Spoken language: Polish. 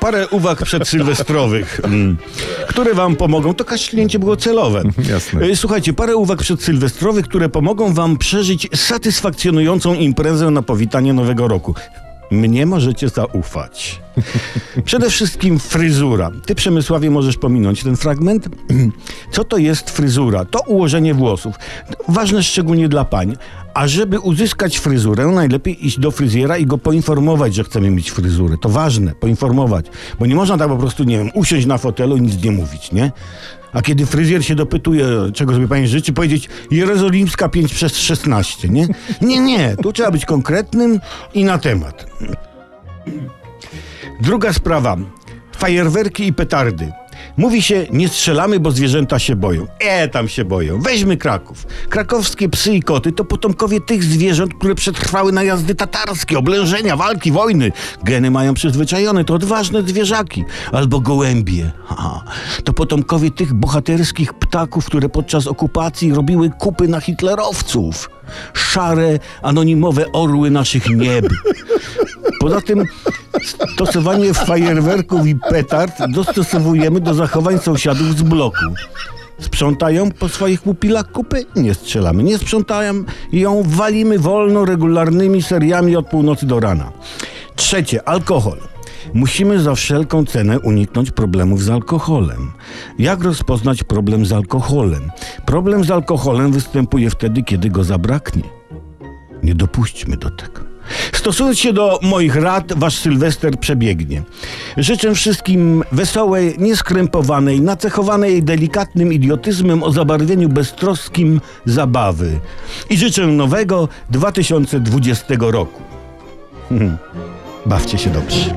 parę uwag przedsylwestrowych, mm, które wam pomogą. To kaśnięcie było celowe. Jasne. E, Słuchajcie, parę uwag przedsylwestrowych, które pomogą wam przeżyć satysfakcjonującą imprezę na powitanie Nowego Roku. Mnie możecie zaufać. Przede wszystkim fryzura. Ty, Przemysławie, możesz pominąć ten fragment. Co to jest fryzura? To ułożenie włosów. Ważne szczególnie dla pań. A żeby uzyskać fryzurę, najlepiej iść do fryzjera i go poinformować, że chcemy mieć fryzurę. To ważne, poinformować. Bo nie można tak po prostu, nie wiem, usiąść na fotelu i nic nie mówić, nie? A kiedy fryzjer się dopytuje, czego sobie pani życzy, powiedzieć Jerozolimska 5 przez 16, nie? Nie, nie. Tu trzeba być konkretnym i na temat. Druga sprawa. Fajerwerki i petardy. Mówi się, nie strzelamy, bo zwierzęta się boją. E, tam się boją. Weźmy Kraków. Krakowskie psy i koty to potomkowie tych zwierząt, które przetrwały najazdy tatarskie, oblężenia, walki, wojny. Geny mają przyzwyczajone, to odważne zwierzaki. Albo gołębie. Ha, to potomkowie tych bohaterskich ptaków, które podczas okupacji robiły kupy na hitlerowców. Szare, anonimowe orły naszych nieb. Poza tym stosowanie fajerwerków i petard dostosowujemy do zachowań sąsiadów z bloku. Sprzątają po swoich pupilach kupy? Nie strzelamy. Nie sprzątają ją walimy wolno, regularnymi seriami od północy do rana. Trzecie, alkohol. Musimy za wszelką cenę uniknąć problemów z alkoholem. Jak rozpoznać problem z alkoholem? Problem z alkoholem występuje wtedy, kiedy go zabraknie. Nie dopuśćmy do tego. Stosując się do moich rad, wasz Sylwester przebiegnie. Życzę wszystkim wesołej, nieskrępowanej, nacechowanej delikatnym idiotyzmem o zabarwieniu beztroskim zabawy. I życzę nowego 2020 roku. Bawcie się dobrze.